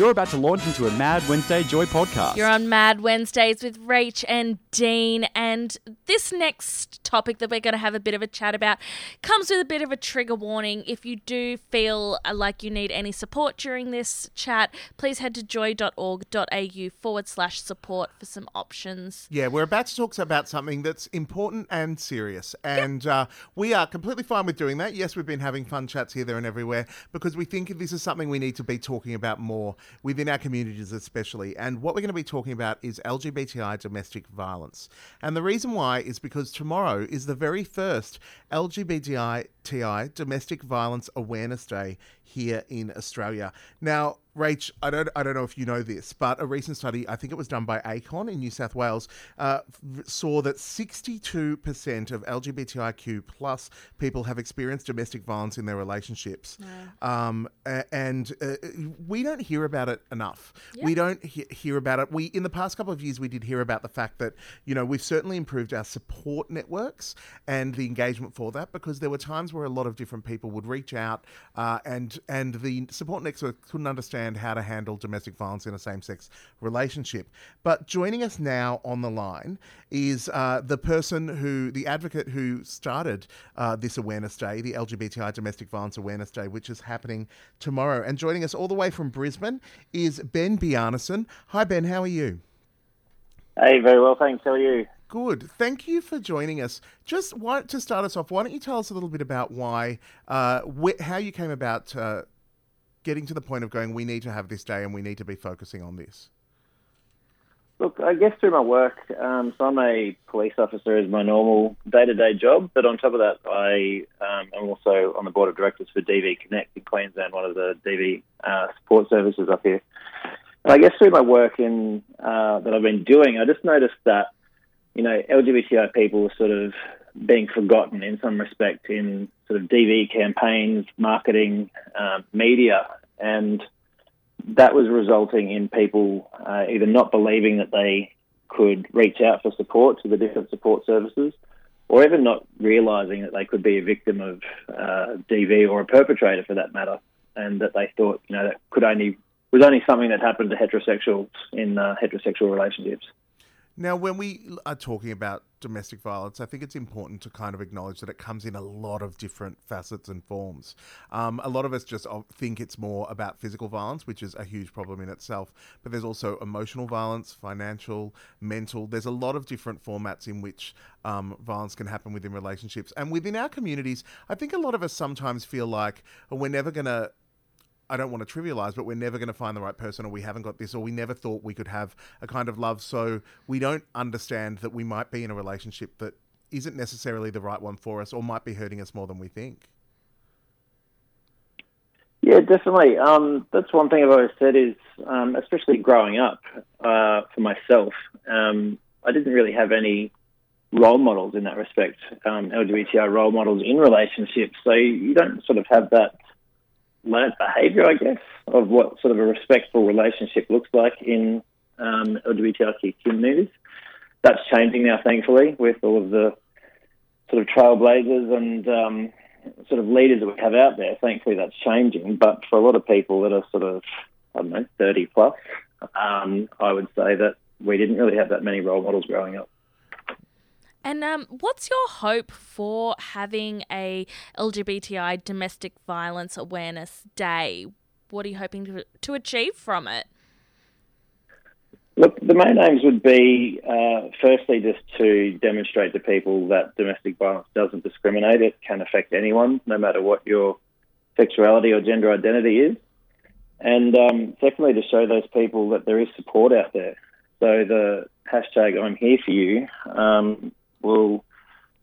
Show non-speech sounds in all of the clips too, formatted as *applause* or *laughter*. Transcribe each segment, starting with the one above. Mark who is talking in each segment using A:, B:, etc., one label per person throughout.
A: You're about to launch into a Mad Wednesday Joy podcast.
B: You're on Mad Wednesdays with Rach and Dean, and this next topic that we're going to have a bit of a chat about comes with a bit of a trigger warning. If you do feel like you need any support during this chat, please head to joy.org.au forward slash support for some options.
C: Yeah, we're about to talk about something that's important and serious, and uh, we are completely fine with doing that. Yes, we've been having fun chats here, there, and everywhere because we think this is something we need to be talking about more within our communities, especially. And what we're going to be talking about is LGBTI domestic violence. And the reason why is because tomorrow is the very first LGBTI Domestic Violence Awareness Day here in Australia. Now, Rach, I don't, I don't know if you know this, but a recent study, I think it was done by ACON in New South Wales, uh, saw that 62% of LGBTIQ plus people have experienced domestic violence in their relationships. Um, and uh, we don't hear about it enough. Yep. We don't he- hear about it. We in the past couple of years, we did hear about the fact that you know we've certainly improved our support networks and the engagement for that because there were times where a lot of different people would reach out uh, and and the support network couldn't understand how to handle domestic violence in a same sex relationship. But joining us now on the line is uh, the person who, the advocate who started uh, this awareness day, the LGBTI Domestic Violence Awareness Day, which is happening tomorrow. And joining us all the way from Brisbane is Ben Bjarnesen. Hi, Ben, how are you?
D: Hey, very well, thanks. How are you?
C: Good. Thank you for joining us. Just want to start us off, why don't you tell us a little bit about why, uh, wh- how you came about uh, getting to the point of going, we need to have this day and we need to be focusing on this?
D: Look, I guess through my work, um, so I'm a police officer as my normal day-to-day job, but on top of that, I um, am also on the board of directors for DV Connect in Queensland, one of the DV uh, support services up here. And I guess through my work in uh, that I've been doing, I just noticed that you know, LGBTI people were sort of being forgotten in some respect in sort of DV campaigns, marketing, um, media, and that was resulting in people uh, either not believing that they could reach out for support to the different support services, or even not realizing that they could be a victim of uh, DV or a perpetrator for that matter, and that they thought you know that could only was only something that happened to heterosexuals in uh, heterosexual relationships.
C: Now, when we are talking about domestic violence, I think it's important to kind of acknowledge that it comes in a lot of different facets and forms. Um, a lot of us just think it's more about physical violence, which is a huge problem in itself, but there's also emotional violence, financial, mental. There's a lot of different formats in which um, violence can happen within relationships. And within our communities, I think a lot of us sometimes feel like we're never going to I don't want to trivialize, but we're never going to find the right person, or we haven't got this, or we never thought we could have a kind of love. So we don't understand that we might be in a relationship that isn't necessarily the right one for us, or might be hurting us more than we think.
D: Yeah, definitely. Um, that's one thing I've always said is, um, especially growing up uh, for myself, um, I didn't really have any role models in that respect, um, LGBTI role models in relationships. So you don't sort of have that learned behaviour, I guess, of what sort of a respectful relationship looks like in um, LGBTIQ communities. That's changing now, thankfully, with all of the sort of trailblazers and um, sort of leaders that we have out there. Thankfully, that's changing. But for a lot of people that are sort of, I don't know, 30 plus, um, I would say that we didn't really have that many role models growing up.
B: And um, what's your hope for having a LGBTI domestic violence awareness day? What are you hoping to, to achieve from it?
D: Look, the main aims would be uh, firstly just to demonstrate to people that domestic violence doesn't discriminate. It can affect anyone, no matter what your sexuality or gender identity is. And um, secondly, to show those people that there is support out there. So the hashtag I'm here for you um, will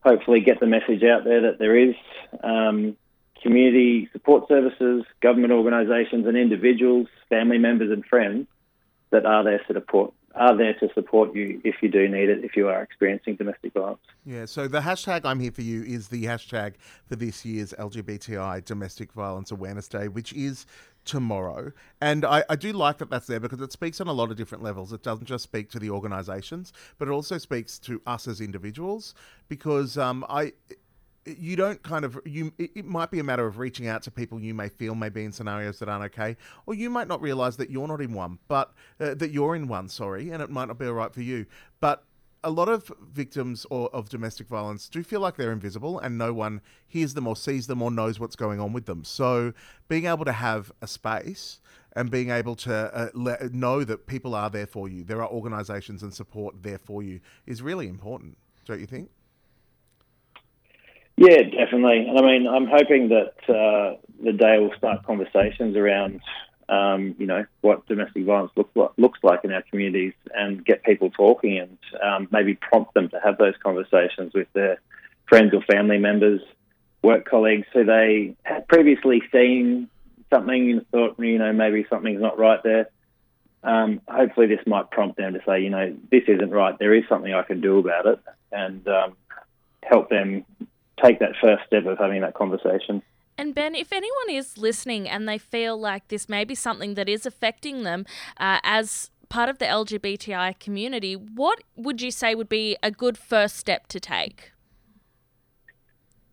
D: hopefully get the message out there that there is um, community support services, government organisations, and individuals, family members, and friends that are there to support are there to support you if you do need it if you are experiencing domestic violence.
C: Yeah, so the hashtag I'm here for you is the hashtag for this year's LGBTI Domestic Violence Awareness Day, which is tomorrow. And I, I, do like that that's there because it speaks on a lot of different levels. It doesn't just speak to the organisations, but it also speaks to us as individuals because um, I you don't kind of you it, might be a matter of reaching out to people you may feel may be in scenarios that aren't okay or you might not realize that you're not in one but uh, that you're in one sorry and it might not be all right for you. But a lot of victims or of domestic violence do feel like they're invisible and no one hears them or sees them or knows what's going on with them. So being able to have a space and being able to uh, let, know that people are there for you there are organizations and support there for you is really important don't you think
D: yeah, definitely. And I mean, I'm hoping that uh, the day will start conversations around, um, you know, what domestic violence look looks like in our communities, and get people talking, and um, maybe prompt them to have those conversations with their friends or family members, work colleagues who they had previously seen something and thought, you know, maybe something's not right there. Um, hopefully, this might prompt them to say, you know, this isn't right. There is something I can do about it, and um, help them take that first step of having that conversation.
B: And Ben, if anyone is listening and they feel like this may be something that is affecting them uh, as part of the LGBTI community, what would you say would be a good first step to take?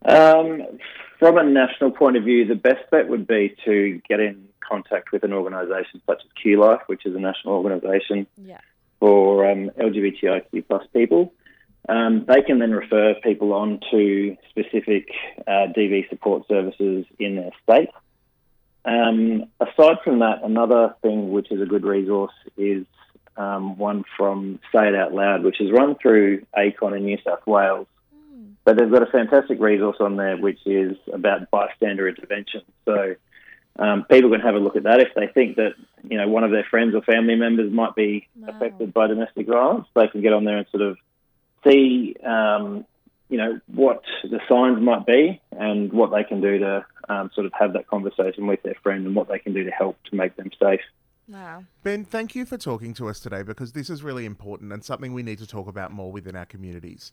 D: Um, from a national point of view, the best bet would be to get in contact with an organisation such as QLife, which is a national organisation
B: yeah.
D: for um, LGBTIQ plus people. Um, they can then refer people on to specific uh, DV support services in their state. Um, aside from that, another thing which is a good resource is um, one from Say It Out Loud, which is run through ACON in New South Wales. Mm. But they've got a fantastic resource on there which is about bystander intervention. So um, people can have a look at that if they think that you know one of their friends or family members might be wow. affected by domestic violence. They can get on there and sort of see, um, you know, what the signs might be and what they can do to um, sort of have that conversation with their friend and what they can do to help to make them safe.
B: Wow.
C: Ben, thank you for talking to us today because this is really important and something we need to talk about more within our communities.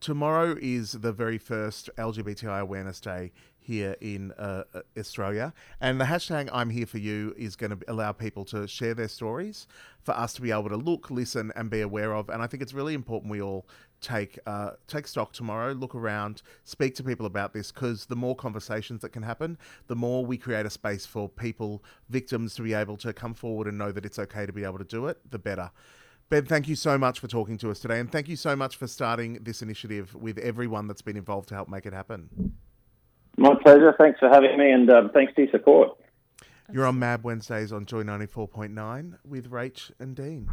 C: Tomorrow is the very first LGBTI Awareness Day here in uh, uh, Australia. And the hashtag I'm Here For You is going to allow people to share their stories, for us to be able to look, listen, and be aware of. And I think it's really important we all take uh, take stock tomorrow, look around, speak to people about this, because the more conversations that can happen, the more we create a space for people, victims, to be able to come forward and know that it's okay to be able to do it, the better. Ben, thank you so much for talking to us today, and thank you so much for starting this initiative with everyone that's been involved to help make it happen.
D: My pleasure. Thanks for having me, and um, thanks for your support.
C: You're on Mad Wednesdays on Joy 94.9 with Rach and Dean.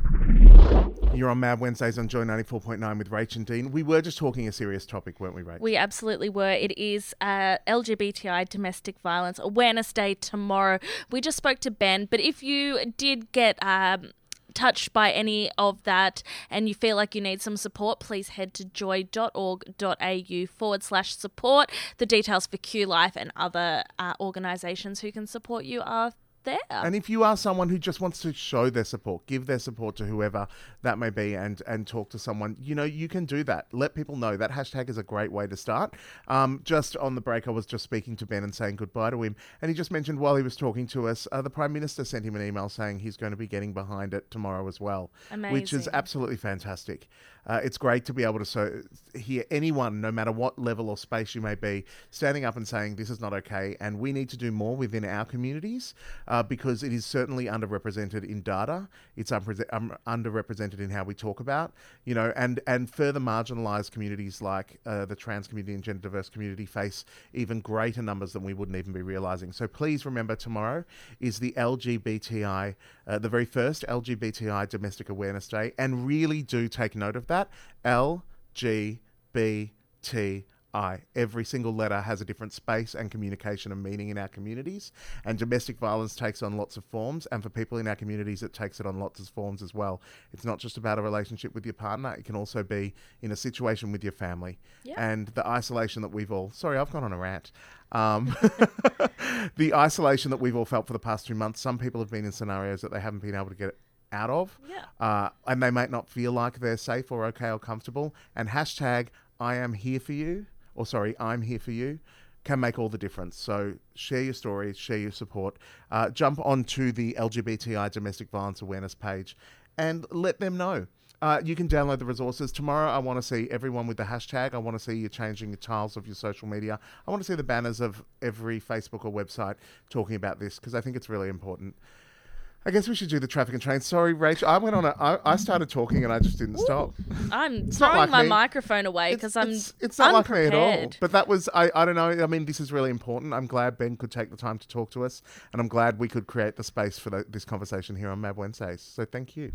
C: You're on Mad Wednesdays on Joy 94.9 with Rach and Dean. We were just talking a serious topic, weren't we, Rach?
B: We absolutely were. It is uh, LGBTI Domestic Violence Awareness Day tomorrow. We just spoke to Ben, but if you did get um, touched by any of that and you feel like you need some support, please head to joy.org.au forward slash support. The details for QLife and other uh, organisations who can support you are there.
C: And if you are someone who just wants to show their support, give their support to whoever that may be, and and talk to someone, you know, you can do that. Let people know that hashtag is a great way to start. Um, just on the break, I was just speaking to Ben and saying goodbye to him, and he just mentioned while he was talking to us, uh, the Prime Minister sent him an email saying he's going to be getting behind it tomorrow as well,
B: Amazing.
C: which is absolutely fantastic. Uh, it's great to be able to so hear anyone, no matter what level or space you may be, standing up and saying this is not okay, and we need to do more within our communities uh, because it is certainly underrepresented in data. It's um, underrepresented in how we talk about, you know, and and further marginalised communities like uh, the trans community and gender diverse community face even greater numbers than we wouldn't even be realising. So please remember tomorrow is the LGBTI, uh, the very first LGBTI Domestic Awareness Day, and really do take note of that that L G B T I. Every single letter has a different space and communication and meaning in our communities. And domestic violence takes on lots of forms. And for people in our communities, it takes it on lots of forms as well. It's not just about a relationship with your partner, it can also be in a situation with your family.
B: Yeah.
C: And the isolation that we've all, sorry, I've gone on a rant. Um, *laughs* *laughs* the isolation that we've all felt for the past two months, some people have been in scenarios that they haven't been able to get out of.
B: Yeah.
C: Uh, and they might not feel like they're safe or okay or comfortable. And hashtag I am here for you, or sorry, I'm here for you, can make all the difference. So share your stories, share your support, uh, jump onto the LGBTI domestic violence awareness page and let them know. Uh, you can download the resources. Tomorrow, I want to see everyone with the hashtag. I want to see you changing the tiles of your social media. I want to see the banners of every Facebook or website talking about this because I think it's really important. I guess we should do the traffic and train. Sorry, Rachel. I went on a. I, I started talking and I just didn't stop.
B: I'm
C: not
B: throwing
C: like
B: my
C: me.
B: microphone away because I'm
C: it's, it's not like me at all. But that was I, I don't know. I mean, this is really important. I'm glad Ben could take the time to talk to us, and I'm glad we could create the space for the, this conversation here on Mad Wednesdays. So thank you.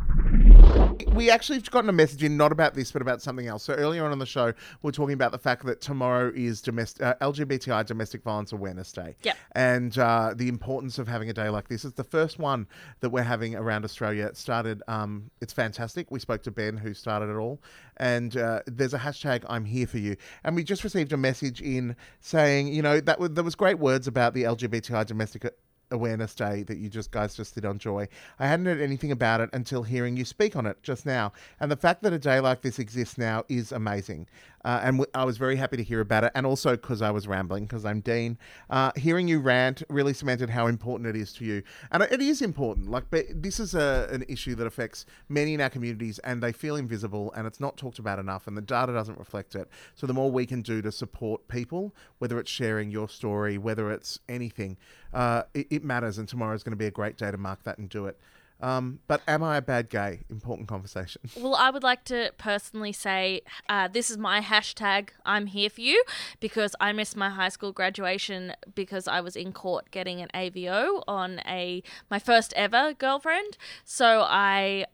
C: We actually have gotten a message in not about this, but about something else. So earlier on in the show, we we're talking about the fact that tomorrow is domestic uh, LGBTI Domestic Violence Awareness Day.
B: Yep.
C: And uh, the importance of having a day like this. It's the first one that we're having around Australia. It started. Um, it's fantastic. We spoke to Ben, who started it all, and uh, there's a hashtag I'm here for you. And we just received a message in saying, you know, that was, there was great words about the LGBTI domestic awareness day that you just guys just did on joy. I hadn't heard anything about it until hearing you speak on it just now. And the fact that a day like this exists now is amazing uh, and w- i was very happy to hear about it and also because i was rambling because i'm dean. Uh, hearing you rant really cemented how important it is to you. And it is important like but this is a, an issue that affects many in our communities and they feel invisible and it's not talked about enough and the data doesn't reflect it. So the more we can do to support people whether it's sharing your story whether it's anything uh, it, it matters, and tomorrow is going to be a great day to mark that and do it. Um, but am I a bad gay? Important conversation. *laughs*
B: Well, I would like to personally say uh, this is my hashtag I'm here for you because I missed my high school graduation because I was in court getting an AVO on a my first ever girlfriend. So I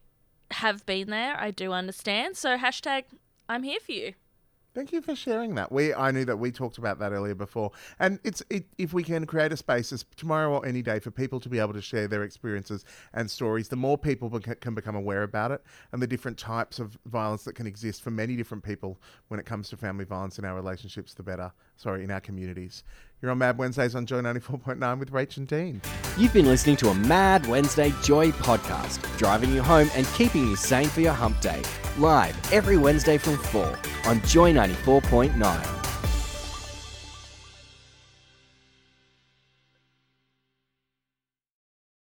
B: have been there. I do understand. So hashtag I'm here for you.
C: Thank you for sharing that. We I knew that we talked about that earlier before, and it's it, if we can create a space as tomorrow or any day for people to be able to share their experiences and stories, the more people bec- can become aware about it and the different types of violence that can exist for many different people when it comes to family violence in our relationships, the better. Sorry, in our communities. You're on Mad Wednesdays on Joy ninety four point nine with Rach and Dean.
E: You've been listening to a Mad Wednesday Joy podcast, driving you home and keeping you sane for your hump day. Live every Wednesday from 4 on Joy 94.9.